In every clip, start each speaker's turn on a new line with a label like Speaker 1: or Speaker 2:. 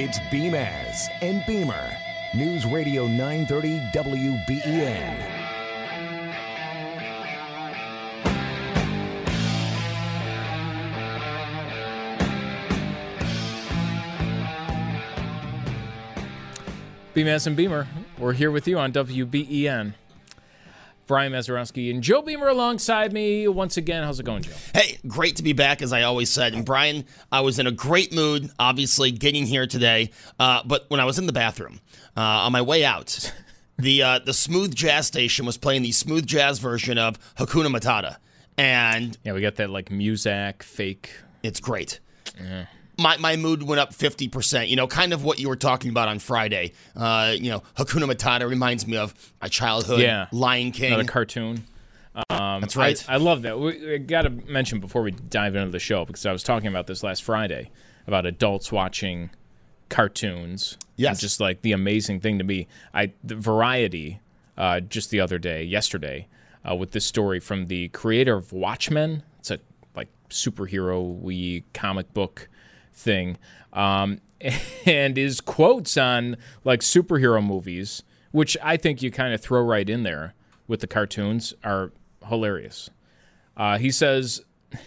Speaker 1: It's Beamaz and Beamer. News Radio 930 WBEN.
Speaker 2: Beamaz and Beamer, we're here with you on WBEN. Brian Mazurowski and Joe Beamer alongside me once again. How's it going, Joe?
Speaker 3: Hey, great to be back, as I always said. And Brian, I was in a great mood, obviously, getting here today. Uh, but when I was in the bathroom uh, on my way out, the uh, the smooth jazz station was playing the smooth jazz version of Hakuna Matata, and
Speaker 2: Yeah, we got that like Muzak fake.
Speaker 3: it's great. My, my mood went up 50%. You know, kind of what you were talking about on Friday. Uh, you know, Hakuna Matata reminds me of my childhood.
Speaker 2: Yeah.
Speaker 3: Lion King.
Speaker 2: Not a cartoon. Um,
Speaker 3: That's right.
Speaker 2: I, I love that. We, we got to mention before we dive into the show because I was talking about this last Friday about adults watching cartoons.
Speaker 3: Yes.
Speaker 2: Just like the amazing thing to me, I the Variety uh, just the other day, yesterday, uh, with this story from the creator of Watchmen. It's a like superhero-y comic book thing, um, and his quotes on like superhero movies, which I think you kind of throw right in there with the cartoons, are hilarious. Uh, he says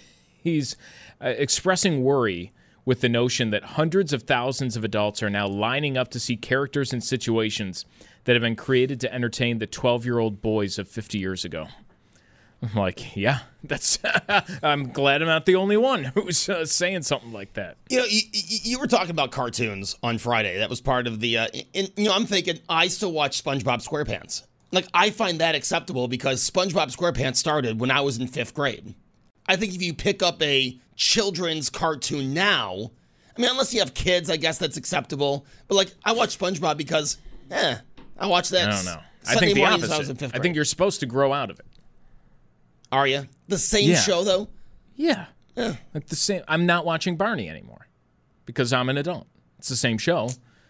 Speaker 2: he's uh, expressing worry with the notion that hundreds of thousands of adults are now lining up to see characters and situations that have been created to entertain the 12 year old boys of 50 years ago. I'm like, yeah, that's. I'm glad I'm not the only one who's uh, saying something like that.
Speaker 3: You know, you, you were talking about cartoons on Friday. That was part of the. Uh, and, you know, I'm thinking I still watch SpongeBob SquarePants. Like I find that acceptable because SpongeBob SquarePants started when I was in fifth grade. I think if you pick up a children's cartoon now, I mean, unless you have kids, I guess that's acceptable. But like, I watch SpongeBob because, eh, I watch that.
Speaker 2: I don't know. I think the
Speaker 3: when I
Speaker 2: opposite. I think you're supposed to grow out of it.
Speaker 3: Are you the same
Speaker 2: Yeah.
Speaker 3: show though?
Speaker 2: Yeah. Like the same. I'm not watching Barney anymore because I'm an adult. It's the same show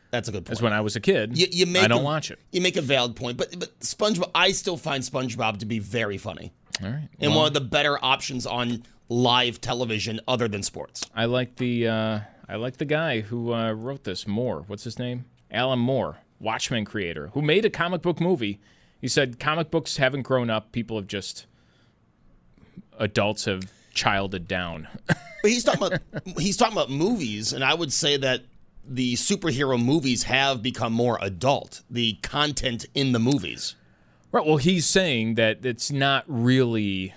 Speaker 3: That's a good point.
Speaker 2: as when I was a kid.
Speaker 3: You, you make
Speaker 2: I don't
Speaker 3: a,
Speaker 2: watch it.
Speaker 3: You make a valid point, but but SpongeBob, I still find SpongeBob to be very funny
Speaker 2: All right.
Speaker 3: and
Speaker 2: Well,
Speaker 3: one of the better options on live television other than sports.
Speaker 2: I like the uh, I like the guy who uh, wrote this. Moore. What's his name? Alan Moore, Watchmen creator, who made a comic book movie. He said comic books haven't grown up. People have just adults have childed down.
Speaker 3: But he's talking about he's talking about movies, and I would say that the superhero movies have become more adult. The content in the movies.
Speaker 2: Right. Well, he's saying that it's not really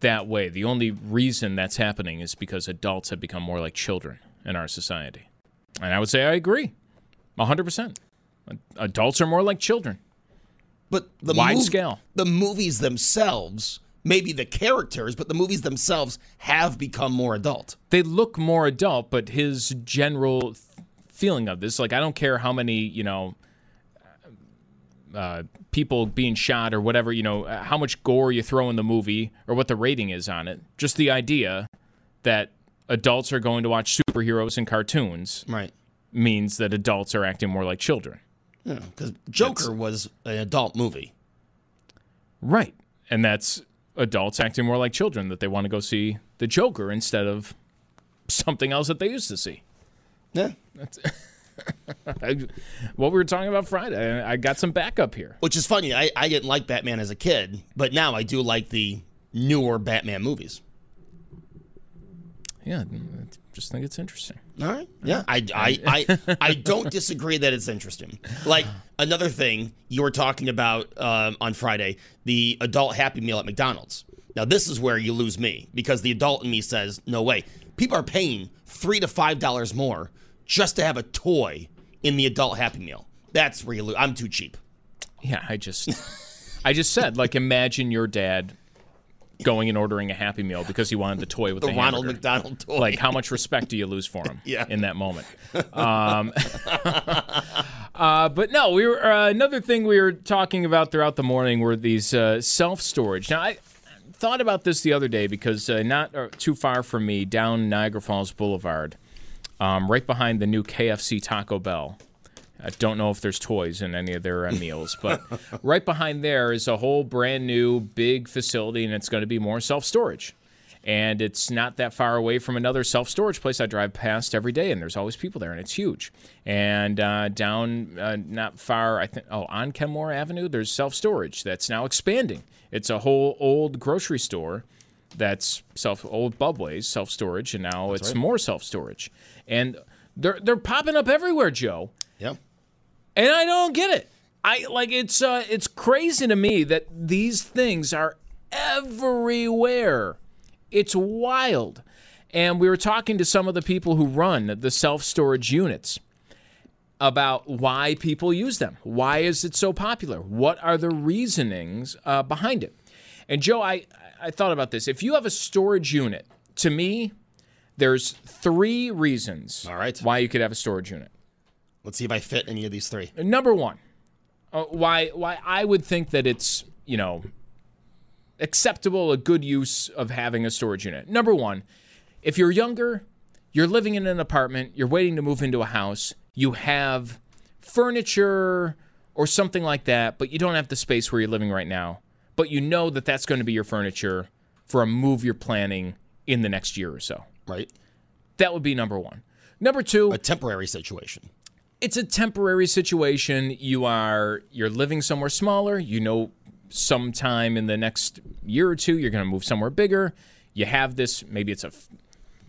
Speaker 2: that way. The only reason that's happening is because adults have become more like children in our society. And I would say I agree. 100%. Adults are more like children.
Speaker 3: But the
Speaker 2: Wide
Speaker 3: mov-
Speaker 2: scale.
Speaker 3: the movies themselves, maybe the characters, but the movies themselves have become more adult.
Speaker 2: They look more adult, but his general feeling of this, like, I don't care how many, you know, uh, people being shot or whatever, you know, uh, how much gore you throw in the movie or what the rating is on it. Just the idea that adults are going to watch superheroes and cartoons
Speaker 3: Right.
Speaker 2: means that adults are acting more like children.
Speaker 3: Because Joker was an adult movie.
Speaker 2: Right. And that's adults acting more like children that they want to go see the Joker instead of something else that they used to see.
Speaker 3: Yeah.
Speaker 2: I, what we were talking about Friday, I, I got some backup here.
Speaker 3: Which is funny. I, I didn't like Batman as a kid, but now I do like the newer Batman movies.
Speaker 2: Yeah, just think it's interesting.
Speaker 3: All right. Yeah. I, I, I, I don't disagree that it's interesting. Like another thing you were talking about um, on Friday, the adult Happy Meal at McDonald's. Now this is where you lose me because the adult in me says no way. People are paying three to five dollars more just to have a toy in the adult Happy Meal. That's where you lose. I'm too cheap.
Speaker 2: Yeah, I just, I just said like imagine your dad going and ordering a Happy Meal because he wanted the toy with
Speaker 3: The
Speaker 2: the,
Speaker 3: Ronald
Speaker 2: hamburger.
Speaker 3: McDonald toy.
Speaker 2: Like, how much respect do you lose for him
Speaker 3: Yeah.
Speaker 2: in that moment? Um, uh, but no, we were uh, another thing we were talking about throughout the morning were these uh, self storage. Now, I thought about this the other day because uh, not uh, too far from me, down Niagara Falls Boulevard, um, right behind the new KFC Taco Bell. I don't know if there's toys in any of their uh, meals, but right behind there is a whole brand new big facility, and it's going to be more self storage. And it's not that far away from another self storage place I drive past every day, and there's always people there, and it's huge. And uh, down uh, not far, I think, oh, on Kenmore Avenue, there's self storage that's now expanding. It's a whole old grocery store that's self old Budwey's self storage, and now it's more self storage, and they're they're popping up everywhere, Joe
Speaker 3: yeah.
Speaker 2: And I don't get it. I like it's uh, it's crazy to me that these things are everywhere. It's wild. And we were talking to some of the people who run the self storage units about why people use them. Why is it so popular? What are the reasonings uh, behind it? And Joe, I, I thought about this. If you have a storage unit, to me, there's three reasons
Speaker 3: All right.
Speaker 2: why you could have a storage unit.
Speaker 3: Let's see if I fit any of these three.
Speaker 2: Number one, uh, why why I would think that it's you know acceptable, a good use of having a storage unit. Number one, if you're younger, you're living in an apartment, you're waiting to move into a house, you have furniture or something like that, but you don't have the space where you're living right now. But you know that that's going to be your furniture for a move you're planning in the next year or so.
Speaker 3: Right.
Speaker 2: That would be number one. Number two,
Speaker 3: A temporary situation.
Speaker 2: It's a temporary situation. You are you're living somewhere smaller. You know, sometime in the next year or two, you're going to move somewhere bigger. You have this. Maybe it's a f-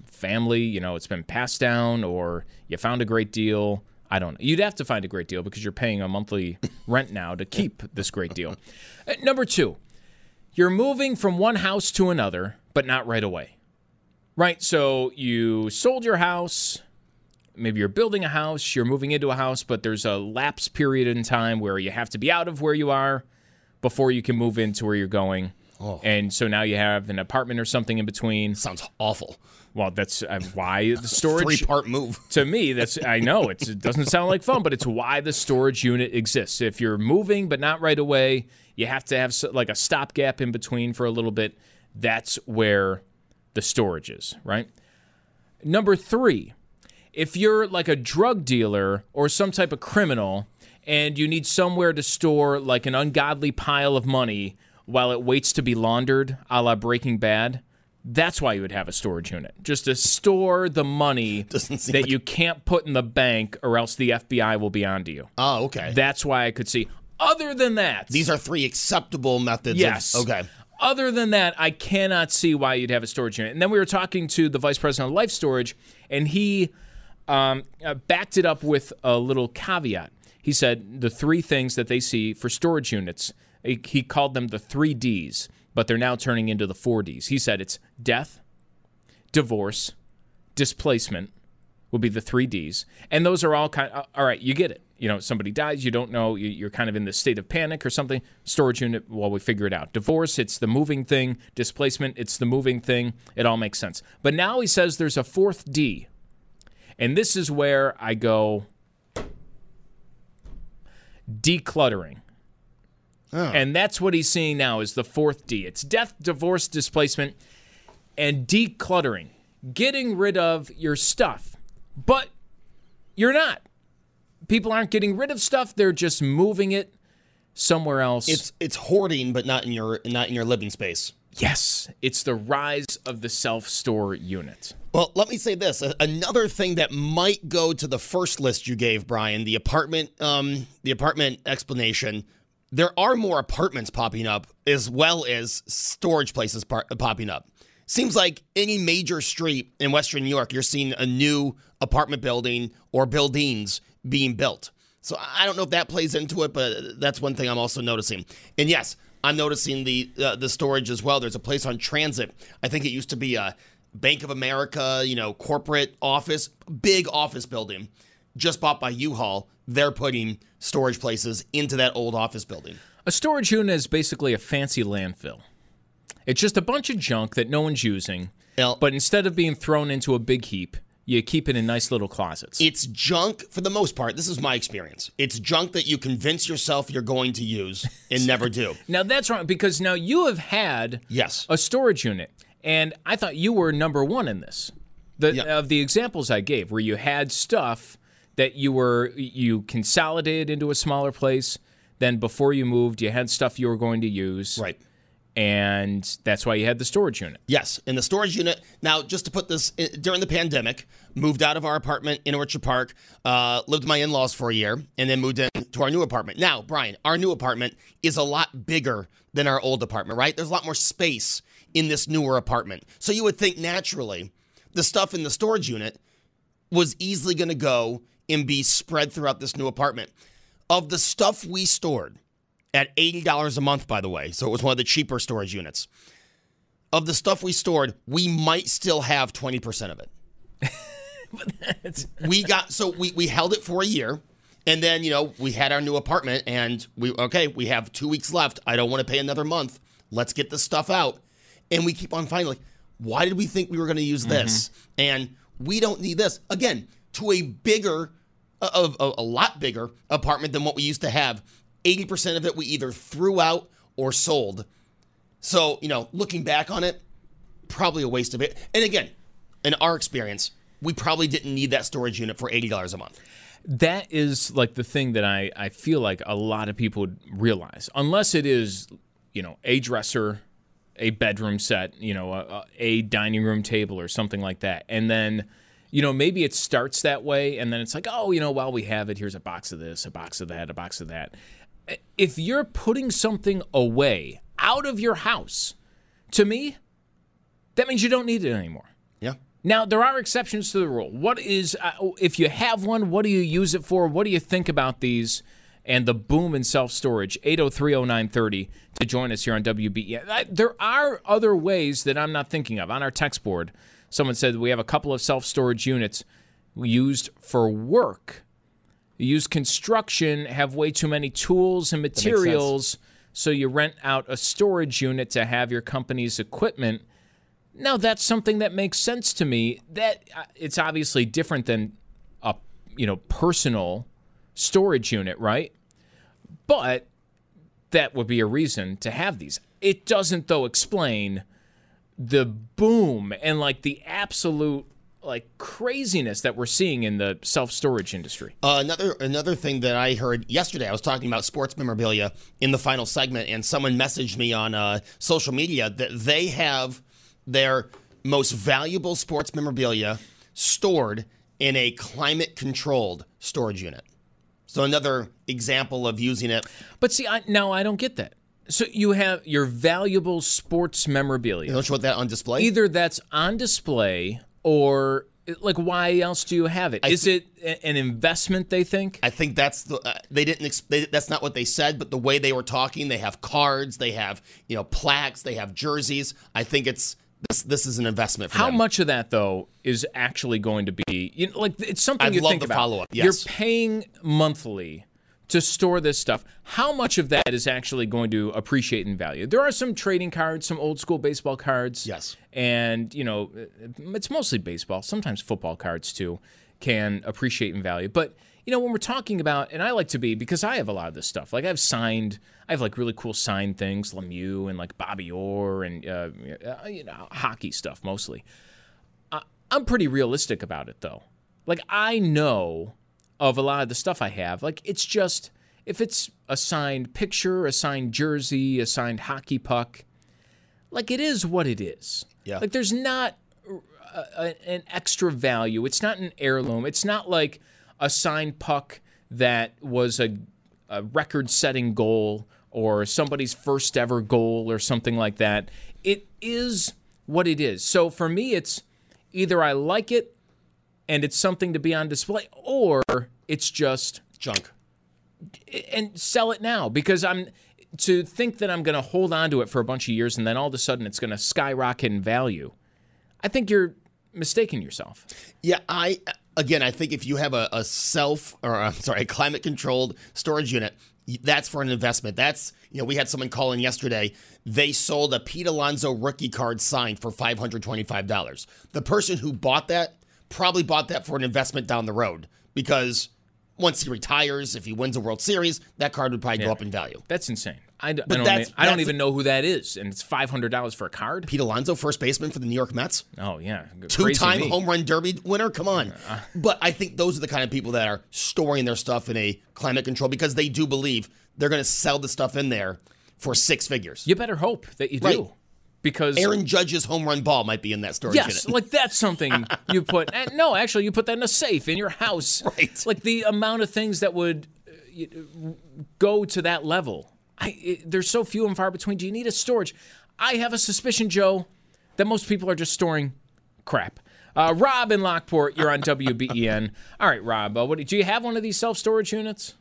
Speaker 2: family. You know, it's been passed down, or you found a great deal. I don't know. You'd have to find a great deal because you're paying a monthly rent now to keep this great deal. Uh, number two, you're moving from one house to another, but not right away. Right? So you sold your house, maybe you're building a house, you're moving into a house, but there's a lapse period in time where you have to be out of where you are before you can move into where you're going. Oh. And so now you have an apartment or something in between.
Speaker 3: Sounds awful.
Speaker 2: Well, that's uh, why the storage
Speaker 3: Three part move.
Speaker 2: to me that's i know it's, it doesn't sound like fun but it's why the storage unit exists if you're moving but not right away you have to have like a stopgap in between for a little bit that's where the storage is right number three if you're like a drug dealer or some type of criminal and you need somewhere to store like an ungodly pile of money while it waits to be laundered a la breaking bad that's why you would have a storage unit just to store the money that
Speaker 3: like-
Speaker 2: you can't put in the bank or else the fbi will be onto you
Speaker 3: Oh, okay.
Speaker 2: that's why i could see other than that
Speaker 3: These are three acceptable methods. of-
Speaker 2: Yes.
Speaker 3: okay.
Speaker 2: Other than that, I cannot see why you'd have a storage unit. And then we were talking to the vice president of life storage, and he um, uh, backed it up with a little caveat. He said the three things that they see for storage units, he, called them the three Ds, but they're now turning into the four Ds. He said it's death, divorce, displacement would be the three Ds, and those are all kind. Of, all right, you get it. You know, somebody dies, you don't know, you- you're kind of in this state of panic or something. Storage unit, while we figure it out. Divorce, it's the moving thing. Displacement, it's the moving thing. It all makes sense. But now he says there's a fourth D, and this is where I go decluttering. Oh. And that's what he's seeing now is the fourth D. It's death, divorce, displacement, and decluttering. Getting rid of your stuff. But you're not. People aren't getting rid of stuff, they're just moving it somewhere else.
Speaker 3: It's it's hoarding, but not in your not in your living space.
Speaker 2: Yes, it's the rise of the self-store unit.
Speaker 3: Well, let me say this: another thing that might go to the first list you gave, Brian, the apartment, um, the apartment explanation. there are more apartments popping up as well as storage places par- popping up. Seems like any major street in Western New York, you're seeing a new apartment building or buildings being built. So I don't know if that plays into it, but that's one thing I'm also noticing. And yes, I'm noticing the uh, the storage as well. There's a place on Transit. I think it used to be a Bank of America, you know, corporate office, big office building, just bought by U-Haul. They're putting storage places into that old office building.
Speaker 2: A storage unit is basically a fancy landfill. It's just a bunch of junk that no one's using, but instead of being thrown into a big heap, you keep it in nice little closets.
Speaker 3: It's junk for the most part. This is my experience. It's junk that you convince yourself you're going to use and never do.
Speaker 2: Now that's wrong because now you have had
Speaker 3: Yes.
Speaker 2: a storage unit, and I thought you were number one in this. The
Speaker 3: Yeah.
Speaker 2: of the examples I gave, where you had stuff that you were you consolidated into a smaller place. Then before you moved, you had stuff you were going to use,
Speaker 3: Right.
Speaker 2: And that's why you had the storage unit.
Speaker 3: Yes, in the storage unit. Now, just to put this during the pandemic, moved out of our apartment in Orchard Park, uh, lived with my in laws for a year, and then moved in to our new apartment. Now, Brian, our new apartment is a lot bigger than our old apartment, right? There's a lot more space in this newer apartment. So you would think naturally the stuff in the storage unit was easily going to go and be spread throughout this new apartment. Of the stuff we stored at $80 a month, by the way, so it was one of the cheaper storage units of the stuff we stored, we might still have 20% of it. we got so we we held it for a year and then, you know, we had our new apartment and we okay, we have 2 weeks left. I don't want to pay another month. Let's get this stuff out. And we keep on finding like why did we think we were going to use mm-hmm. this? And we don't need this. Again, to a bigger of a, a lot bigger apartment than what we used to have. 80% of it we either threw out or sold. So, you know, looking back on it, probably a waste of it. And again, in our experience, we probably didn't need that storage unit for $80 a month.
Speaker 2: That is like the thing that I, I feel like a lot of people would realize, unless it is, you know, a dresser, a bedroom set, you know, a, a dining room table or something like that. And then, you know, maybe it starts that way and then it's like, oh, you know, while we have it, here's a box of this, a box of that, a box of that. If you're putting something away out of your house, to me, that means you don't need it anymore.
Speaker 3: Yeah.
Speaker 2: Now, there are exceptions to the rule. What is, uh, if you have one, what do you use it for? What do you think about these and the boom in self storage? 8030930 to join us here on WBE. There are other ways that I'm not thinking of. On our text board, someone said we have a couple of self storage units used for work. Use construction, have way too many tools and materials, so you rent out a storage unit to have your company's equipment. Now that's something that makes sense to me. That uh, it's obviously different than a you know personal storage unit, right? But that would be a reason to have these. It doesn't though explain the boom and like the absolute like craziness that we're seeing in the self-storage industry.
Speaker 3: Uh, another another thing that I heard yesterday, I was talking about sports memorabilia in the final segment, and someone messaged me on uh, social media that they have their most valuable sports memorabilia stored in a climate controlled storage unit. So another example of using it.
Speaker 2: But see, I, now I don't get that. So you have your valuable sports memorabilia.
Speaker 3: Don't you want that on display?
Speaker 2: Either that's on display or like why else do you have it? Is it an investment they think?
Speaker 3: I think that's the uh, they didn't ex- they, that's not what they said, but the way they were talking, they have cards, they have you know plaques, they have jerseys. I think it's this this is an investment. For
Speaker 2: How
Speaker 3: them.
Speaker 2: much of that though is actually going to be you know, like it's something
Speaker 3: I'd
Speaker 2: you
Speaker 3: love
Speaker 2: think
Speaker 3: the
Speaker 2: about.
Speaker 3: follow-up, yes.
Speaker 2: You're paying monthly to store this stuff. How much of that is actually going to appreciate in value? There are some trading cards, some old school baseball cards.
Speaker 3: Yes.
Speaker 2: And, you know, it's mostly baseball, sometimes football cards too can appreciate in value. But, you know, when we're talking about, and I like to be, because I have a lot of this stuff. Like I've signed, I have like really cool signed things, Lemieux and like Bobby Orr and, uh, uh, you know, hockey stuff mostly. I, I'm pretty realistic about it though. Like I know of a lot of the stuff I have. Like it's just if it's a signed picture, a signed jersey, a signed hockey puck, like it is what it is.
Speaker 3: Yeah.
Speaker 2: Like there's not a, a- an extra value. It's not an heirloom. It's not like a signed puck that was a, a record-setting goal or somebody's first ever goal or something like that. It is what it is. So for me, it's either I like it and it's something to be on display, or it's just
Speaker 3: Junk.
Speaker 2: and sell it now because I'm to think that I'm going to hold on to it for a bunch of years and then all of a sudden it's going to skyrocket in value. I think you're mistaking yourself.
Speaker 3: Yeah, I again, I think if you have a, a self or I'm sorry, a climate controlled storage unit, that's for an investment. That's you know, we had someone call in yesterday. They sold a Pete Alonso rookie card signed for five hundred twenty five dollars. The person who bought that probably bought that for an investment down the road because once he retires, if he wins a World Series, that card would probably go up in value.
Speaker 2: That's insane. I, d- I
Speaker 3: But
Speaker 2: don't,
Speaker 3: that's-
Speaker 2: I don't
Speaker 3: that's-
Speaker 2: even know who that is, and it's five hundred dollars for a card.
Speaker 3: Pete Alonso, first baseman for the New York Mets.
Speaker 2: Oh yeah, two-time. Uh,
Speaker 3: home run derby winner. Come on. But I think those are the kind of people that are storing their stuff in a climate control because they do believe they're going to sell the stuff in there for six figures.
Speaker 2: You better hope that you do,
Speaker 3: Right.
Speaker 2: Because
Speaker 3: Aaron Judge's home run ball might be in that storage
Speaker 2: Yes,
Speaker 3: unit.
Speaker 2: like that's something you put. No, actually, you put that in a safe in your house.
Speaker 3: Right.
Speaker 2: Like the amount of things that would uh, go to that level. I, it, there's so few and far between. Do you need a storage? I have a suspicion, Joe, that most people are just storing crap. Uh, Rob in Lockport, you're on WBEN. All right, Rob, uh, what, do you have one of these self storage units?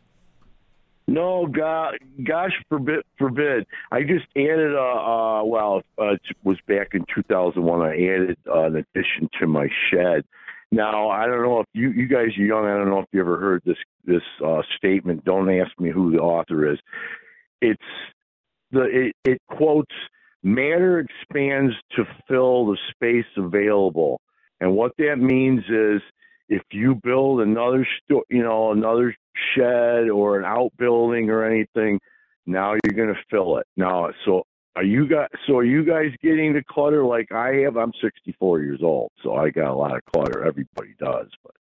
Speaker 4: No, God, gosh forbid, forbid. I just added a, uh, well, uh, it was back in 2001. I added uh, an addition to my shed. Now, I don't know if you, you guys are young. I don't know if you ever heard this, this uh, statement. Don't ask me who the author is. It's the, it, it quotes, matter expands to fill the space available. And what that means is if you build another store, you know, another shed or an outbuilding or anything, now you're going to fill it. Now, so are you guys? So are you guys getting the clutter like I have? I'm 64 years old, so I got a lot of clutter. Everybody does, but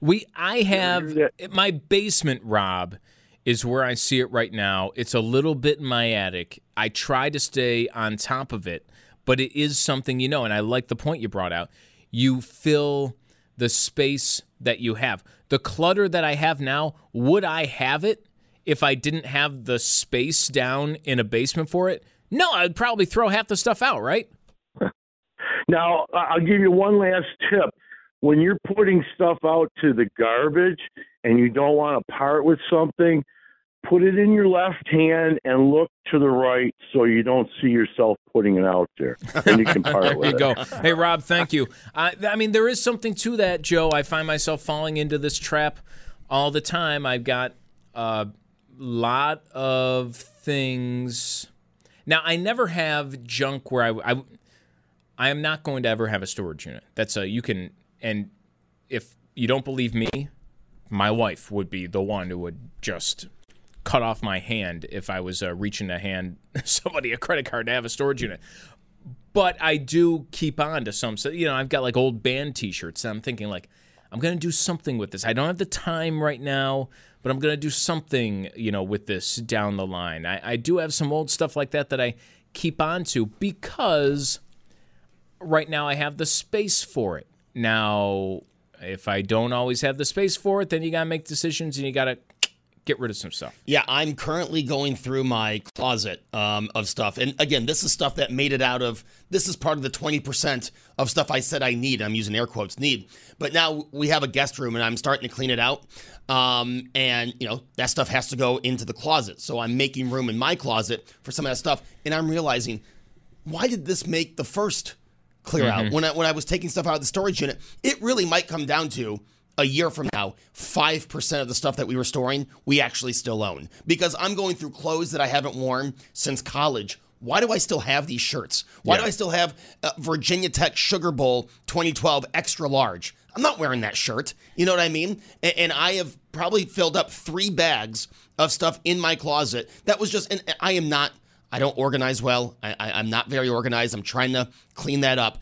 Speaker 2: We, I have my basement, Rob, is where I see it right now. It's a little bit in my attic. I try to stay on top of it, but it is something you know, and I like the point you brought out. You fill the space that you have. The clutter that I have now, would I have it if I didn't have the space down in a basement for it? No, I'd probably throw half the stuff out, right?
Speaker 4: Now, I'll give you one last tip. When you're putting stuff out to the garbage and you don't want to part with something, put it in your left hand and look to the right so you don't see yourself putting it out there. Then you can part
Speaker 2: There
Speaker 4: with
Speaker 2: you
Speaker 4: it.
Speaker 2: go. Hey, Rob, thank you. I, I mean, there is something to that, Joe. I find myself falling into this trap all the time. I've got a lot of things. Now, I never have junk where I, I, I am not going to ever have a storage unit. That's a, you can, and if you don't believe me, my wife would be the one who would just cut off my hand if I was uh, reaching to hand somebody a credit card to have a storage unit. But I do keep on to some. So, you know, I've got like old band T-shirts. I'm thinking like, I'm gonna do something with this. I don't have the time right now, but I'm gonna do something, you know, with this down the line. I, I do have some old stuff like that that I keep on to because right now I have the space for it. Now, if I don't always have the space for it, then you gotta make decisions and you gotta get rid of some stuff.
Speaker 3: Yeah, I'm currently going through my closet um, of stuff. And again, this is stuff that made it out of, this is part of the 20% of stuff I said I need. I'm using air quotes, need. But now we have a guest room and I'm starting to clean it out. Um, and, you know, that stuff has to go into the closet. So I'm making room in my closet for some of that stuff. And I'm realizing, why did this make the first clear out? When I, when I was taking stuff out of the storage unit, it really might come down to a year from now, 5% of the stuff that we were storing, we actually still own. Because I'm going through clothes that I haven't worn since college. Why do I still have these shirts? Why do I still have uh, Virginia Tech Sugar Bowl 2012 extra large? I'm not wearing that shirt. You know what I mean? And, and I have probably filled up three bags of stuff in my closet that was just, and I am not, I don't organize well. I, I, I'm not very organized. I'm trying to clean that up.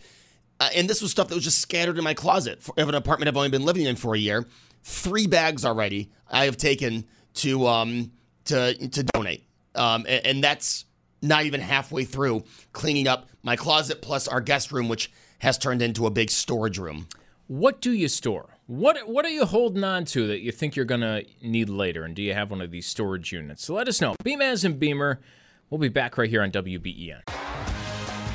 Speaker 3: Uh, and this was stuff that was just scattered in my closet for, of an apartment I've only been living in for a year. Three bags already I have taken to um to to donate, um, and, and that's not even halfway through cleaning up my closet plus our guest room, which has turned into a big storage room.
Speaker 2: What do you store? What what are you holding on to that you think you're gonna need later? And do you have one of these storage units? So let us know. Beamaz and Beamer. We'll be back right here on WBEN.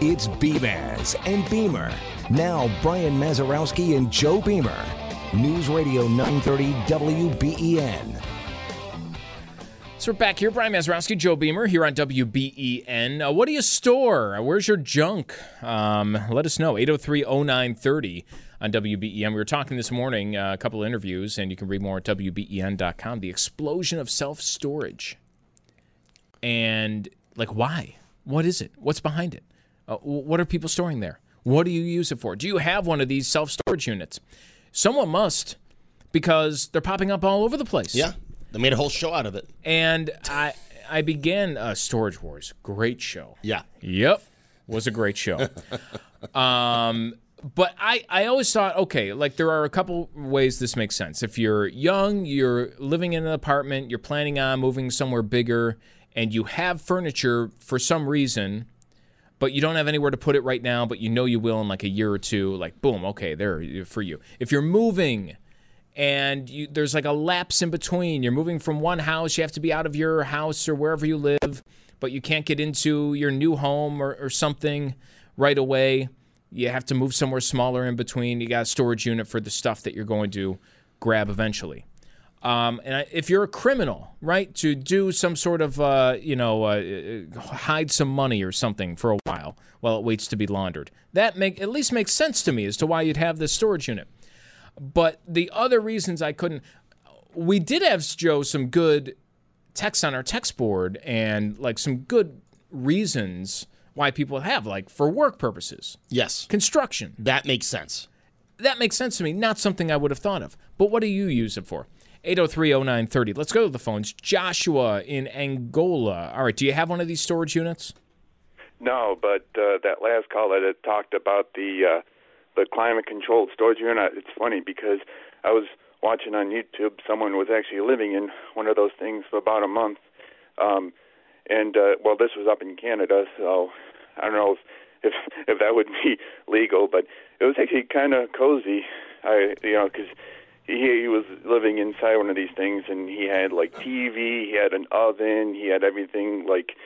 Speaker 1: It's Beamaz and Beamer. Now, Brian Mazurowski and Joe Beamer. News Radio 930 WBEN.
Speaker 2: So we're back here. Brian Mazurowski, Joe Beamer here on WBEN. Uh, what do you store? Uh, where's your junk? Um, let us know. 803-0930 on WBEN. We were talking this morning, uh, a couple of interviews, and you can read more at WBEN.com. The explosion of self-storage. And, like, why? What is it? What's behind it? Uh, what are people storing there? What do you use it for? Do you have one of these self storage units? Someone must, because they're popping up all over the place.
Speaker 3: Yeah, they made a whole show out of it.
Speaker 2: And I I began uh, Storage Wars. Great show.
Speaker 3: Yeah.
Speaker 2: Yep. Was a great show. um, but I, I always thought, okay, like there are a couple ways this makes sense. If you're young, you're living in an apartment, you're planning on moving somewhere bigger, and you have furniture for some reason but you don't have anywhere to put it right now, but you know you will in like a year or two, like boom, okay, there for you. If you're moving and you, there's like a lapse in between, you're moving from one house, you have to be out of your house or wherever you live, but you can't get into your new home or, or something right away. You have to move somewhere smaller in between. You got a storage unit for the stuff that you're going to grab eventually. Um, and if you're a criminal, right, to do some sort of, uh, you know, uh, hide some money or something for a while while it waits to be laundered, that make at least makes sense to me as to why you'd have this storage unit. But the other reasons I couldn't, we did have Joe some good text on our text board and like some good reasons why people have like for work purposes.
Speaker 3: Yes,
Speaker 2: construction.
Speaker 3: That makes sense.
Speaker 2: That makes sense to me. Not something I would have thought of. But what do you use it for? 8030930. Let's go to the phones. Joshua in Angola. All right, do you have one of these storage units?
Speaker 5: No, but uh, that last caller that talked about the uh, the climate controlled storage unit, it's funny because I was watching on YouTube. Someone was actually living in one of those things for about a month, um, and uh, well, this was up in Canada, so I don't know if if, if that would be legal, but it was actually kind of cozy. I you know because he, he was living inside one of these things, and he had like TV, he had an oven, he had everything like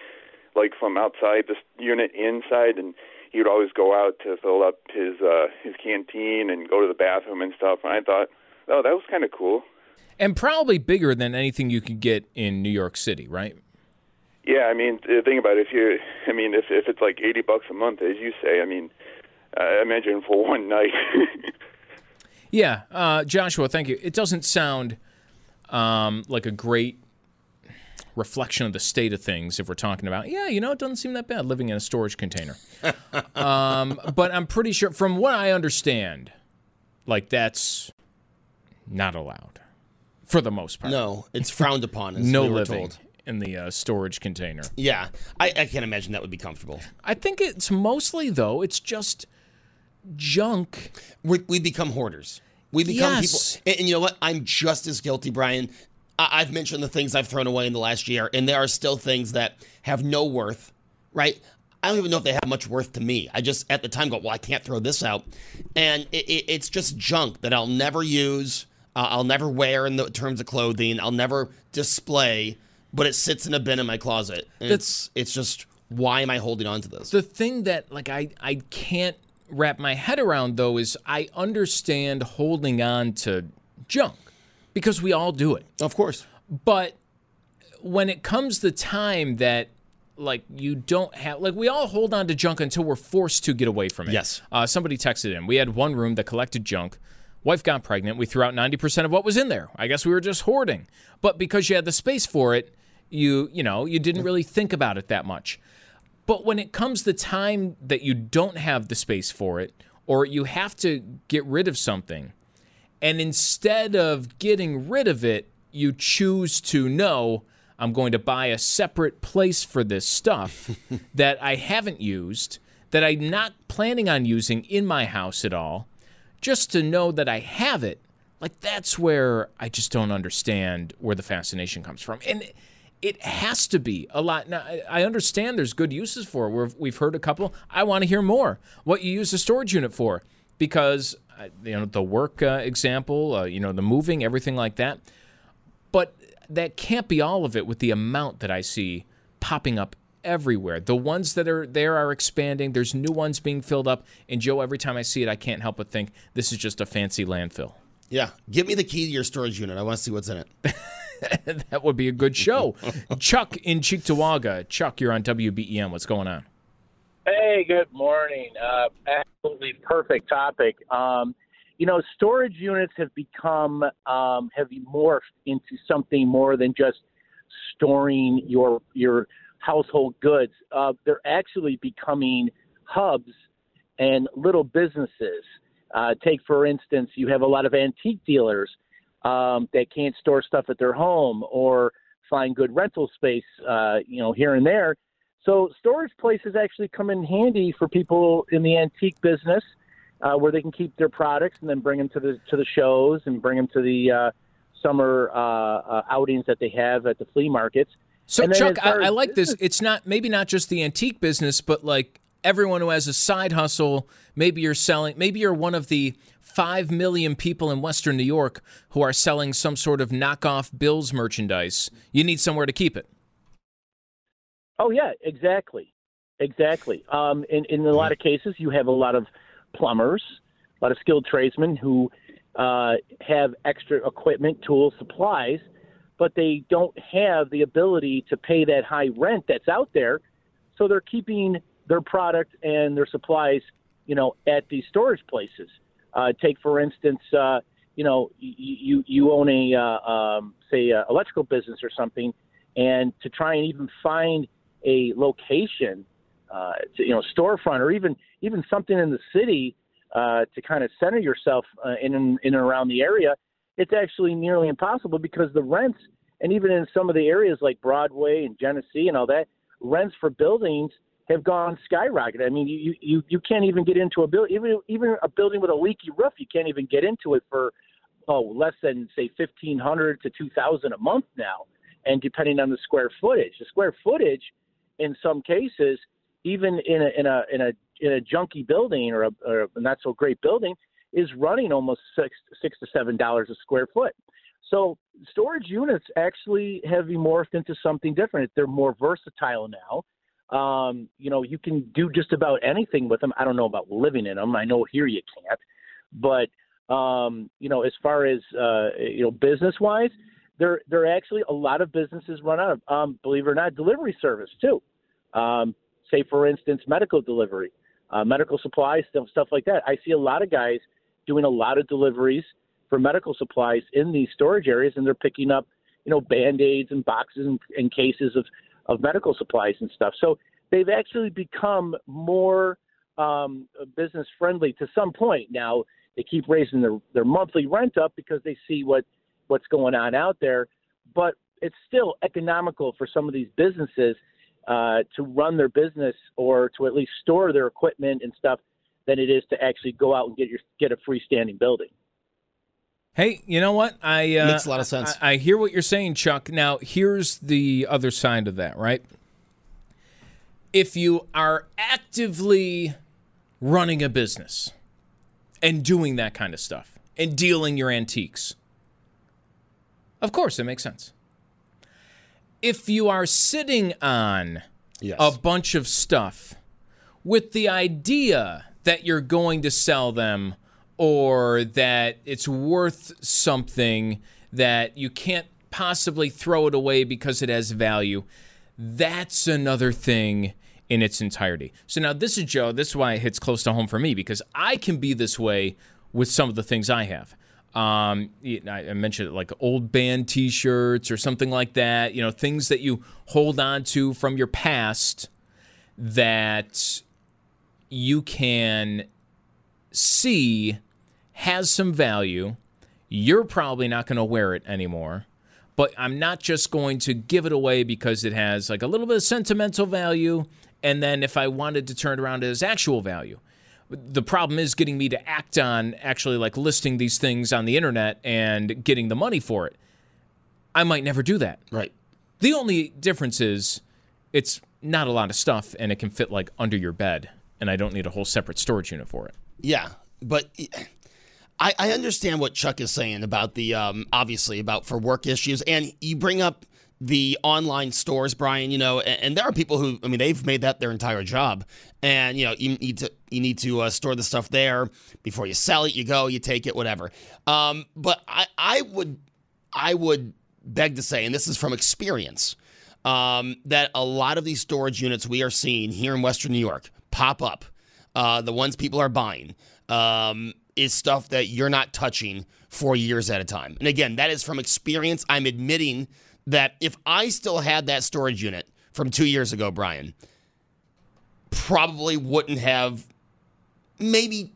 Speaker 5: like from outside this unit inside, and he would always go out to fill up his uh, his canteen and go to the bathroom and stuff. And I thought, oh, that was kind of cool.
Speaker 2: And probably bigger than anything you could get in New York City, right?
Speaker 5: Yeah, I mean, think about it. If you, I mean, if if it's like eighty bucks a month, as you say, I mean, uh, imagine for one night.
Speaker 2: Yeah, uh, Joshua, thank you. It doesn't sound um, like a great reflection of the state of things if we're talking about, yeah, you know, it doesn't seem that bad living in a storage container. um, but I'm pretty sure, from what I understand, like that's not allowed for the most part.
Speaker 3: No, it's frowned upon.
Speaker 2: no
Speaker 3: we
Speaker 2: living
Speaker 3: told.
Speaker 2: in the uh, storage container.
Speaker 3: Yeah, I, I can't imagine that would be comfortable.
Speaker 2: I think it's mostly though. It's just junk.
Speaker 3: We, we become hoarders. We become
Speaker 2: Yes.
Speaker 3: people. And, and you know what? I'm just as guilty, Brian. I, I've mentioned the things I've thrown away in the last year, and there are still things that have no worth, right? I don't even know if they have much worth to me. I just at the time go, well, I can't throw this out, and it, it, it's just junk that I'll never use. Uh, I'll never wear in the terms of clothing. I'll never display, but it sits in a bin in my closet. It's it's just why am I holding on to this?
Speaker 2: The thing that like I I can't wrap my head around though is I understand holding on to junk because we all do it.
Speaker 3: Of course.
Speaker 2: But when it comes the time that like you don't have like we all hold on to junk until we're forced to get away from it.
Speaker 3: Yes.
Speaker 2: Uh, somebody texted in. We had one room that collected junk. Wife got pregnant. We threw out 90% of what was in there. I guess we were just hoarding. But because you had the space for it, you you know, you didn't really think about it that much. But when it comes the time that you don't have the space for it or you have to get rid of something and instead of getting rid of it, you choose to know I'm going to buy a separate place for this stuff that I haven't used, that I'm not planning on using in my house at all, just to know that I have it. Like that's where I just don't understand where the fascination comes from. And it has to be a lot. Now, I- understand there's good uses for it. We've, we've heard a couple. I want to hear more. What you use the storage unit for, because uh, you know the work uh, example, uh, you know the moving, everything like that. But that can't be all of it with the amount that I see popping up everywhere. The ones that are there are expanding. There's new ones being filled up. And Joe, every time I see it, I can't help but think this is just a fancy landfill.
Speaker 3: Yeah, give me the key to your storage unit. I want to see what's in it.
Speaker 2: that would be a good show. Chuck in Cheektowaga. Chuck, you're on WBEN. What's going on?
Speaker 6: Hey, good morning. Uh, absolutely perfect topic. Um, you know, storage units have become um, have morphed into something more than just storing your your household goods. Uh, they're actually becoming hubs and little businesses. Uh, take for instance, you have a lot of antique dealers um, that can't store stuff at their home or find good rental space, uh, you know, here and there. So storage places actually come in handy for people in the antique business, uh, where they can keep their products and then bring them to the to the shows and bring them to the uh, summer uh, uh, outings that they have at the flea markets.
Speaker 2: So, Chuck, I, I like this. It's not maybe not just the antique business, but like everyone who has a side hustle. Maybe you're selling. Maybe you're one of the five million people in Western New York who are selling some sort of knockoff Bills merchandise. You need somewhere to keep it.
Speaker 6: Oh yeah, exactly, exactly. Um, in in a lot of cases, you have a lot of plumbers, a lot of skilled tradesmen who uh, have extra equipment, tools, supplies, but they don't have the ability to pay that high rent that's out there. So they're keeping their product and their supplies, you know, at these storage places. Uh, take for instance, uh, you know, you you, own a uh, um, say a electrical business or something, and to try and even find a location, uh, to, you know, storefront or even even something in the city uh, to kind of center yourself uh, in, in in and around the area, it's actually nearly impossible because the rents and even in some of the areas like Broadway and Genesee and all that, rents for buildings have gone skyrocketed. I mean, you you you can't even get into a building, even even a building with a leaky roof, you can't even get into it for oh less than say fifteen hundred to two thousand a month now, and depending on the square footage, the square footage in some cases, even in a in a in a in a junky building or a, or a not so great building, is running almost six six to seven dollars a square foot. So storage units actually have morphed into something different. They're more versatile now. Um, you know, you can do just about anything with them. I don't know about living in them. I know here you can't, but um, you know, as far as uh, you know, business wise, there there are actually a lot of businesses run out of, um, believe it or not, delivery service too. Um, say for instance, medical delivery, uh, medical supplies, stuff like that. I see a lot of guys doing a lot of deliveries for medical supplies in these storage areas, and they're picking up, you know, band aids and boxes and, and cases of of medical supplies and stuff. So they've actually become more um, business friendly to some point. Now they keep raising their, their monthly rent up because they see what what's going on out there, but it's still economical for some of these businesses uh, to run their business or to at least store their equipment and stuff than it is to actually go out and get your get a freestanding building.
Speaker 2: Hey, you know what? I uh,
Speaker 3: Makes a lot of sense.
Speaker 2: I, I hear what you're saying, Chuck. Now, here's the other side of that, right? If you are actively running a business and doing that kind of stuff and dealing your antiques, of course, it makes sense. If you are sitting on
Speaker 3: Yes.
Speaker 2: a bunch of stuff with the idea that you're going to sell them or that it's worth something that you can't possibly throw it away because it has value, that's another thing in its entirety. So now this is Joe, this is why it hits close to home for me because I can be this way with some of the things I have. Um, I mentioned it, like old band T-shirts or something like that. You know, things that you hold on to from your past that you can see has some value. You're probably not going to wear it anymore, but I'm not just going to give it away because it has like a little bit of sentimental value. And then if I wanted to turn it around as actual value, the problem is getting me to act on actually like listing these things on the internet and getting the money for it. I might never do that.
Speaker 3: Right.
Speaker 2: The only difference is it's not a lot of stuff and it can fit like under your bed and I don't need a whole separate storage unit for it.
Speaker 3: Yeah, but I, I understand what Chuck is saying about the um, obviously about for work issues, and you bring up the online stores, Brian. You know, and, and there are people who I mean they've made that their entire job, and you know you need to you need to uh, store the stuff there before you sell it. You go, you take it, whatever. Um, but I I would I would beg to say, and this is from experience, um, that a lot of these storage units we are seeing here in Western New York pop up, uh, the ones people are buying, um, is stuff that you're not touching for years at a time. And again, that is from experience. I'm admitting that if I still had that storage unit from two years ago, Brian, probably wouldn't have maybe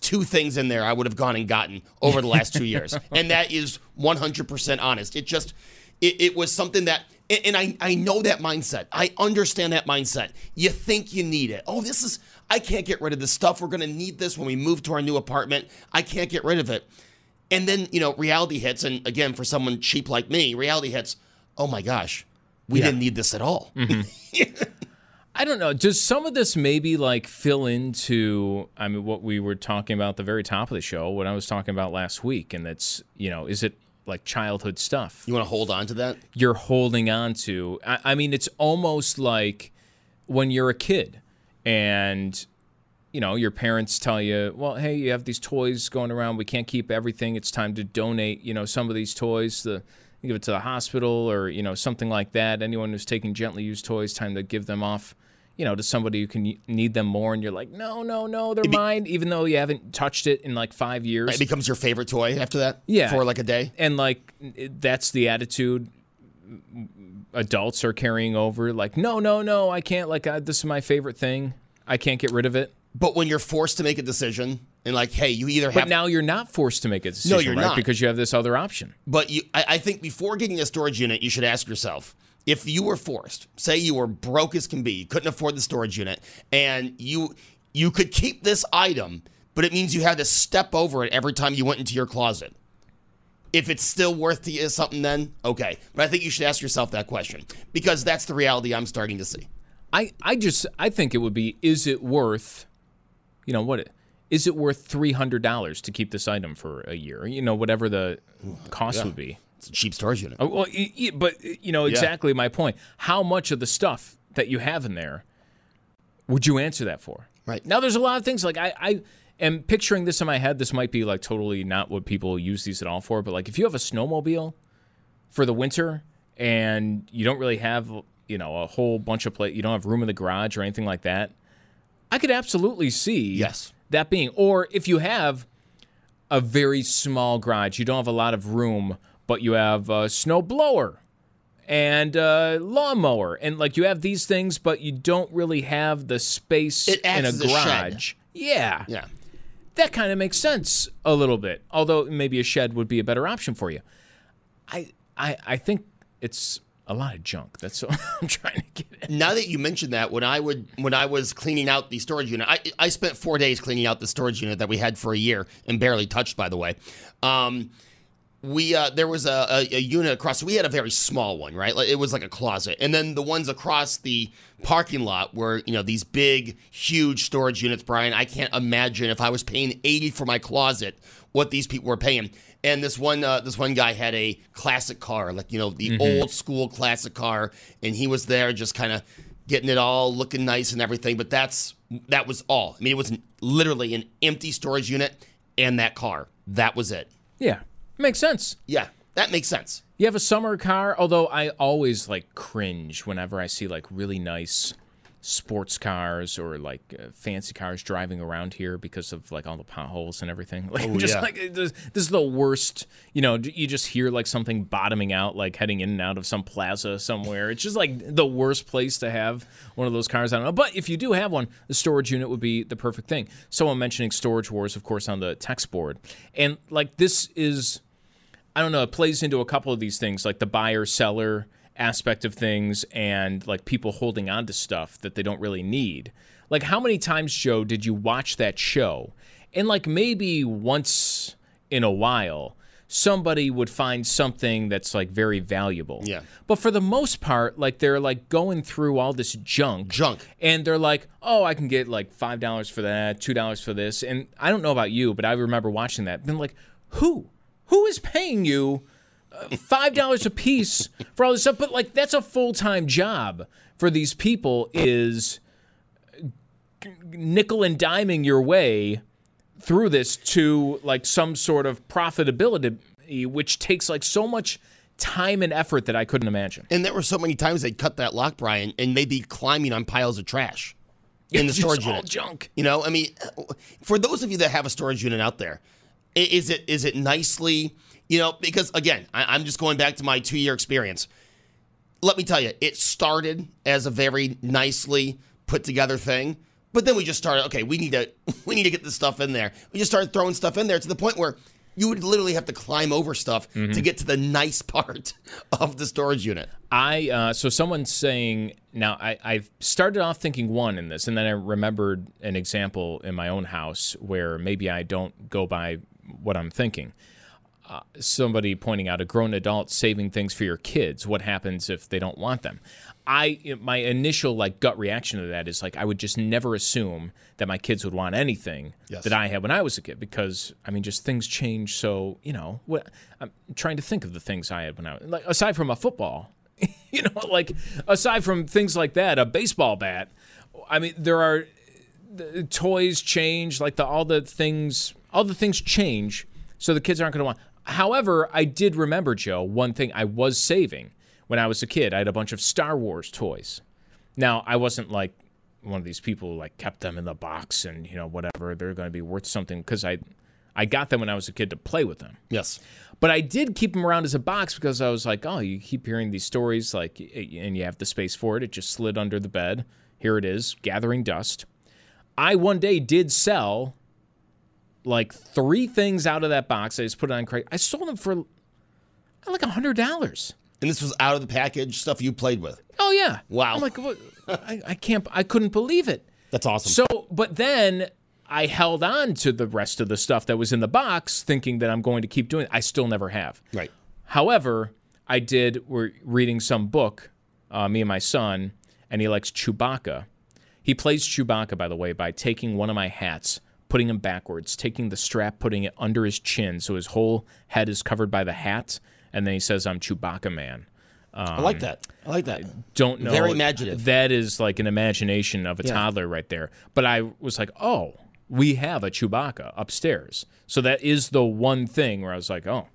Speaker 3: two things in there I would have gone and gotten over the last two years. And that is 100% honest. It just, it, it was something that, and and I, I know that mindset. I understand that mindset. You think you need it. Oh, this is, I can't get rid of this stuff. We're going to need this when we move to our new apartment. I can't get rid of it. And then, you know, reality hits. And again, for someone cheap like me, reality hits. Oh my gosh, we
Speaker 2: Yeah.
Speaker 3: didn't need this at all. Mm-hmm.
Speaker 2: I don't know. Does some of this maybe like fill into I mean what we were talking about at the very top of the show, what I was talking about last week, and that's you know, is it like childhood stuff?
Speaker 3: You want to hold on to that?
Speaker 2: You're holding on to. I, I mean, it's almost like when you're a kid and you know your parents tell you well hey you have these toys going around we can't keep everything it's time to donate you know some of these toys to give it to the hospital or you know something like that anyone who's taking gently used toys time to give them off you know to somebody who can need them more and you're like no no no they're mine even though you haven't touched it in like five years
Speaker 3: It becomes your favorite toy after that?
Speaker 2: Yeah.
Speaker 3: For like a day?
Speaker 2: and like that's the attitude adults are carrying over like no no no i can't like uh, this is my favorite thing i can't get rid of it
Speaker 3: But when you're forced to make a decision and like, hey, you either have
Speaker 2: but now you're not forced to make a decision
Speaker 3: you're
Speaker 2: right
Speaker 3: not.
Speaker 2: because you have this other option
Speaker 3: But you, I, I think before getting a storage unit, you should ask yourself if you were forced, say you were broke as can be, you couldn't afford the storage unit, and you you could keep this item, but it means you had to step over it every time you went into your closet. If it's still worth to you something, then okay. But I think you should ask yourself that question because that's the reality I'm starting to see.
Speaker 2: I, I just I think it would be is it worth you know what is it worth three hundred dollars to keep this item for a year you know whatever the cost
Speaker 3: Yeah.
Speaker 2: would be
Speaker 3: It's a cheap storage unit.
Speaker 2: Oh, well, but you know exactly my point how much of the stuff that you have in there would you answer that for
Speaker 3: Right.
Speaker 2: now there's a lot of things like I, I am picturing this in my head this might be like totally not what people use these at all for but like if you have a snowmobile for the winter and you don't really have you know a whole bunch of play you don't have room in the garage or anything like that i could absolutely see
Speaker 3: Yes.
Speaker 2: that being or if you have a very small garage you don't have a lot of room but you have a snow blower and a lawnmower and like you have these things but you don't really have the space
Speaker 3: It
Speaker 2: in a
Speaker 3: as a shed.
Speaker 2: garage yeah
Speaker 3: Yeah.
Speaker 2: That kind of makes sense a little bit. Although maybe a shed would be a better option for you. I I I think it's a lot of junk. That's what I'm trying to get at.
Speaker 3: Now that you mentioned that, when I would when I was cleaning out the storage unit, I I spent four days cleaning out the storage unit that we had for a year and barely touched, by the way. Um, we uh, there was a, a, a unit across. We had a very small one, right? Like, It was like a closet, and then the ones across the parking lot were you know these big, huge storage units. Brian, I can't imagine if I was paying eighty for my closet, what these people were paying. And this one uh, this one guy had a classic car, like you know the
Speaker 2: Mhm.
Speaker 3: old school classic car, and he was there just kind of getting it all looking nice and everything. But that's that was all. I mean, it was literally an empty storage unit and that car. That was it.
Speaker 2: Yeah, makes sense.
Speaker 3: Yeah, that makes sense.
Speaker 2: You have a summer car, although I always like cringe whenever I see like really nice sports cars or like uh, fancy cars driving around here because of like all the potholes and everything. Like
Speaker 3: Oh,
Speaker 2: just
Speaker 3: yeah.
Speaker 2: like this, this is the worst. You know, you just hear like something bottoming out, like heading in and out of some plaza somewhere. It's just like the worst place to have one of those cars. I don't know, but if you do have one, the storage unit would be the perfect thing. Someone mentioning Storage Wars, of course, on the text board, and like this is. I don't know, it plays into a couple of these things, like the buyer seller aspect of things and like people holding on to stuff that they don't really need. Like, how many times, Joe, did you watch that show? And like maybe once in a while, somebody would find something that's like very valuable.
Speaker 3: Yeah.
Speaker 2: But for the most part, like they're like going through all this junk.
Speaker 3: Junk.
Speaker 2: And they're like, oh, I can get like $5 for that, $2 for this. And I don't know about you, but I remember watching that. Been like, who? Who is paying you uh, five dollars a piece for all this stuff? But like, that's a full time job for these people. Is nickel and diming your way through this to like some sort of profitability, which takes like so much time and effort that I couldn't imagine.
Speaker 3: And there were so many times they'd cut that lock, Brian, and they'd be climbing on piles of trash in the storage unit.
Speaker 2: junk.
Speaker 3: You know, I mean, for those of you that have a storage unit out there, is it is it nicely, you know, because again, I, I'm just going back to my two year experience. Let me tell you, it started as a very nicely put together thing, but then we just started. Okay, we need to we need to get this stuff in there. We just started throwing stuff in there to the point where you would literally have to climb over stuff to get to the nice part of the storage unit.
Speaker 2: I uh, so someone's saying now I I started off thinking one in this, and then I remembered an example in my own house where maybe I don't go by what I'm thinking. Uh, somebody pointing out a grown adult saving things for your kids. What happens if they don't want them? I my initial like gut reaction to that is like I would just never assume that my kids would want anything
Speaker 3: Yes.
Speaker 2: that I had when I was a kid because I mean just things change so you know what I'm trying to think of the things I had when I was like aside from a football you know like aside from things like that a baseball bat I mean there are the toys change like the all the things all the things change so the kids aren't going to want however i did remember joe one thing i was saving when i was a kid i had a bunch of star wars toys now i wasn't like one of these people who like kept them in the box and you know whatever they're going to be worth something because i i got them when i was a kid to play with them
Speaker 3: Yes.
Speaker 2: but I did keep them around as a box because I was like, oh, you keep hearing these stories, like, and you have the space for it. It just slid under the bed. Here it is, gathering dust. I one day did sell like three things out of that box. I just put it on Craig. I sold them for like a hundred dollars.
Speaker 3: And this was out of the package stuff you played with.
Speaker 2: Oh yeah.
Speaker 3: Wow.
Speaker 2: I'm like, what? I, I can't. I couldn't believe it.
Speaker 3: That's awesome.
Speaker 2: So, but then I held on to the rest of the stuff that was in the box, thinking that I'm going to keep doing it. I still never have.
Speaker 3: Right.
Speaker 2: However, I did. We're reading some book, uh, me and my son, and he likes Chewbacca. He plays Chewbacca, by the way, by taking one of my hats, putting him backwards, taking the strap, putting it under his chin, so his whole head is covered by the hat, and then he says, "I'm Chewbacca man."
Speaker 3: I like that. I like that.
Speaker 2: Don't know.
Speaker 3: Very imaginative.
Speaker 2: That is like an imagination of a
Speaker 3: Yeah.
Speaker 2: toddler right there. But I was like, oh, we have a Chewbacca upstairs. So that is the one thing where I was like, oh,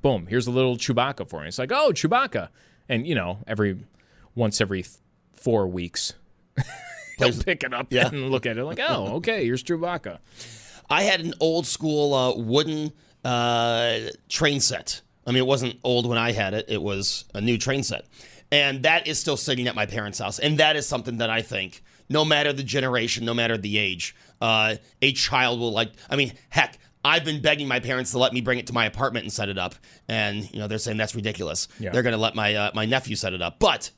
Speaker 2: boom, here's a little Chewbacca for me. It's like, oh, Chewbacca. And, you know, every once every four weeks, he'll pick it up
Speaker 3: Yeah.
Speaker 2: and look at it like, oh, okay, here's Chewbacca.
Speaker 3: I had an old school uh, wooden uh, train set. I mean, it wasn't old when I had it, it was a new train set. And that is still sitting at my parents' house. And that is something that I think, no matter the generation, no matter the age, uh, a child will like. I mean, heck, I've been begging my parents to let me bring it to my apartment and set it up, and you know they're saying that's ridiculous.
Speaker 2: Yeah.
Speaker 3: They're going to let my uh, my nephew set it up, but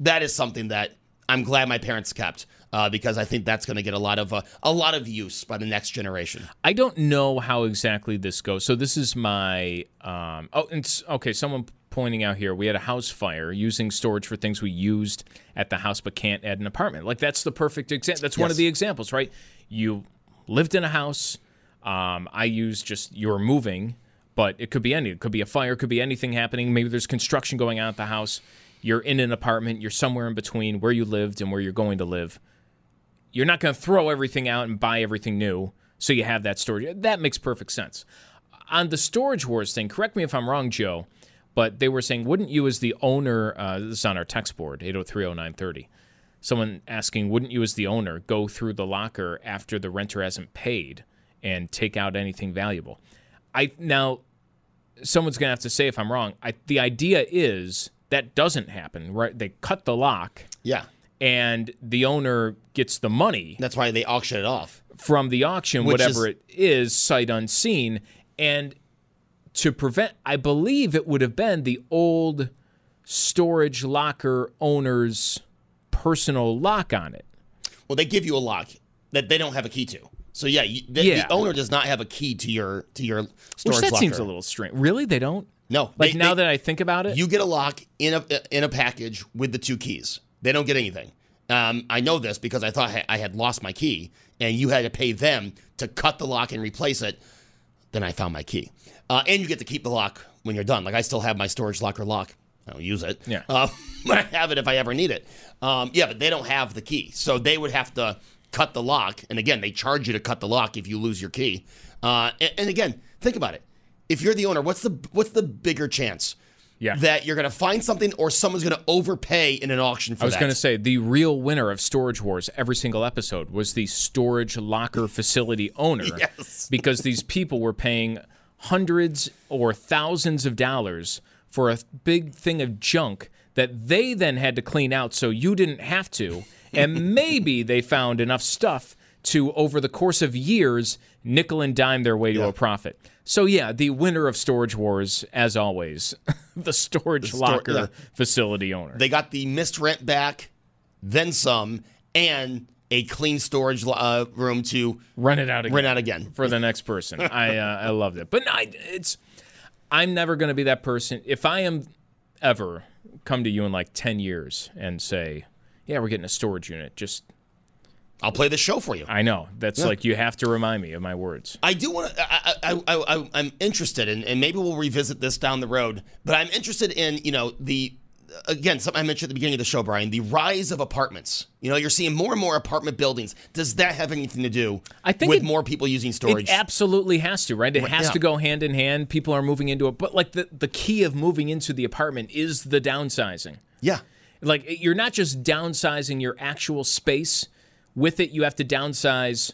Speaker 3: that is something that I'm glad my parents kept uh, because I think that's going to get a lot of uh, a lot of use by the next generation.
Speaker 2: I don't know how exactly this goes. So this is my um, oh, and okay. Someone pointing out here we had a house fire using storage for things we used at the house but can't at an apartment. Like that's the perfect example. That's one of the examples, right? You lived in a house. Um, I use just you're moving, but it could be any. It could be a fire. It could be anything happening. Maybe there's construction going on at the house. You're in an apartment. You're somewhere in between where you lived and where you're going to live you're not going to throw everything out and buy everything new so you have that storage. That makes perfect sense. On the storage wars thing correct me if i'm wrong joe but they were saying wouldn't you as the owner uh, this is on our text board 8030930 someone asking wouldn't you as the owner go through the locker after the renter hasn't paid and take out anything valuable? I now someone's going to have to say if i'm wrong. I, the idea is that doesn't happen right they cut the lock
Speaker 3: Yeah,
Speaker 2: and the owner gets the money
Speaker 3: that's why they auction it off.
Speaker 2: from the auction,
Speaker 3: Which
Speaker 2: whatever
Speaker 3: is-
Speaker 2: it is, sight unseen. And to prevent, I believe it would have been the old storage locker owner's personal lock on it.
Speaker 3: Well, they give you a lock that they don't have a key to. So yeah, you, the,
Speaker 2: Yeah.
Speaker 3: the owner does not have a key to your to your storage Which
Speaker 2: that
Speaker 3: locker.
Speaker 2: seems a little strange. Really? They don't?
Speaker 3: No,
Speaker 2: Like
Speaker 3: they-
Speaker 2: now
Speaker 3: they-
Speaker 2: that I think about it?
Speaker 3: You get a lock in a in a package with the two keys. They don't get anything. Um, I know this because I thought I had lost my key, and you had to pay them to cut the lock and replace it. Then I found my key, uh, and you get to keep the lock when you're done. Like I still have my storage locker lock. I don't use it.
Speaker 2: Yeah.
Speaker 3: Uh, but I have it if I ever need it. Um, yeah, but they don't have the key, so they would have to cut the lock. And again, they charge you to cut the lock if you lose your key. Uh, and, and again, think about it. If you're the owner, what's the what's the bigger chance?
Speaker 2: Yeah.
Speaker 3: that you're going to find something or someone's going to overpay in an auction for
Speaker 2: I was going to say the real winner of Storage Wars every single episode was the storage locker facility owner.
Speaker 3: Yes.
Speaker 2: Because these people were paying hundreds or thousands of dollars for a big thing of junk that they then had to clean out so you didn't have to. And maybe they found enough stuff to, over the course of years, nickel and dime their way to a profit. So, yeah, the winner of Storage Wars, as always, the storage
Speaker 3: stor-
Speaker 2: locker
Speaker 3: yeah.
Speaker 2: facility owner.
Speaker 3: They got the missed rent back, then some, and a clean storage uh, room to
Speaker 2: run it out again.
Speaker 3: rent out again.
Speaker 2: for the next person. I uh, I loved it, but I, it's I'm never going to be that person. If I am ever come to you in like ten years and say, "Yeah, we're getting a storage unit," just
Speaker 3: I'll play the show for you.
Speaker 2: I know that's
Speaker 3: Yeah.
Speaker 2: like you have to remind me of my words.
Speaker 3: I do want to. I, I, I, I, I'm interested, in, and maybe we'll revisit this down the road. But I'm interested in, you know, the again, something I mentioned at the beginning of the show, Brian, the rise of apartments. You know, you're seeing more and more apartment buildings. Does that have anything to do?
Speaker 2: I think
Speaker 3: with
Speaker 2: it-
Speaker 3: more people using storage.
Speaker 2: It absolutely has to, right? It has
Speaker 3: yeah.
Speaker 2: to go hand in hand. People are moving into it, but like the the key of moving into the apartment is the downsizing.
Speaker 3: yeah.
Speaker 2: like you're not just downsizing your actual space with it you have to downsize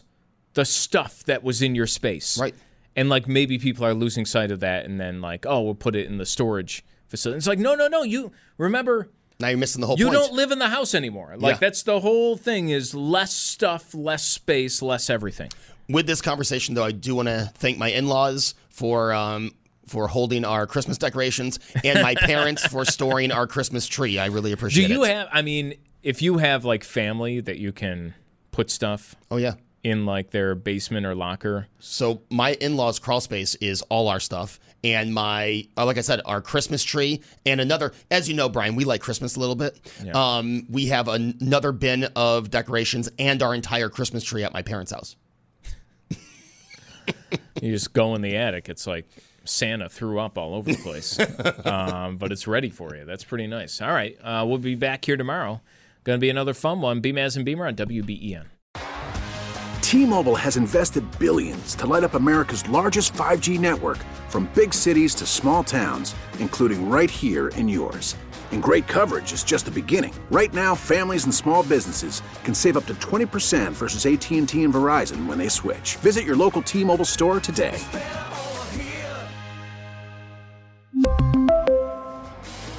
Speaker 2: the stuff that was in your space
Speaker 3: Right.
Speaker 2: and like maybe people are losing sight of that and then like oh we'll put it in the storage facility it's like no no no you remember
Speaker 3: Now you're missing the whole
Speaker 2: you
Speaker 3: point.
Speaker 2: don't live in the house anymore like
Speaker 3: Yeah.
Speaker 2: that's the whole thing is less stuff less space less everything
Speaker 3: With this conversation, though, I do want to thank my in-laws for um, for holding our Christmas decorations and my parents for storing our Christmas tree. I really appreciate it.
Speaker 2: do you
Speaker 3: it.
Speaker 2: have i mean if you have like family that you can put stuff
Speaker 3: oh yeah.
Speaker 2: in like their basement or locker
Speaker 3: So my in-laws' crawl space is all our stuff, and my uh, like I said, our Christmas tree and another. As you know, Brian, we like Christmas a little bit. Um, we have an- another bin of decorations and our entire Christmas tree at my parents' house.
Speaker 2: You just go in the attic. It's like Santa threw up all over the place, um, but it's ready for you. That's pretty nice. All right, uh, we'll be back here tomorrow. Going to be another fun one. Beamaz and Beamer on WBEN.
Speaker 7: T-Mobile has invested billions to light up America's largest 5G network from big cities to small towns, including right here in yours. And great coverage is just the beginning. Right now, families and small businesses can save up to 20% versus AT&T and Verizon when they switch. Visit your local T-Mobile store today.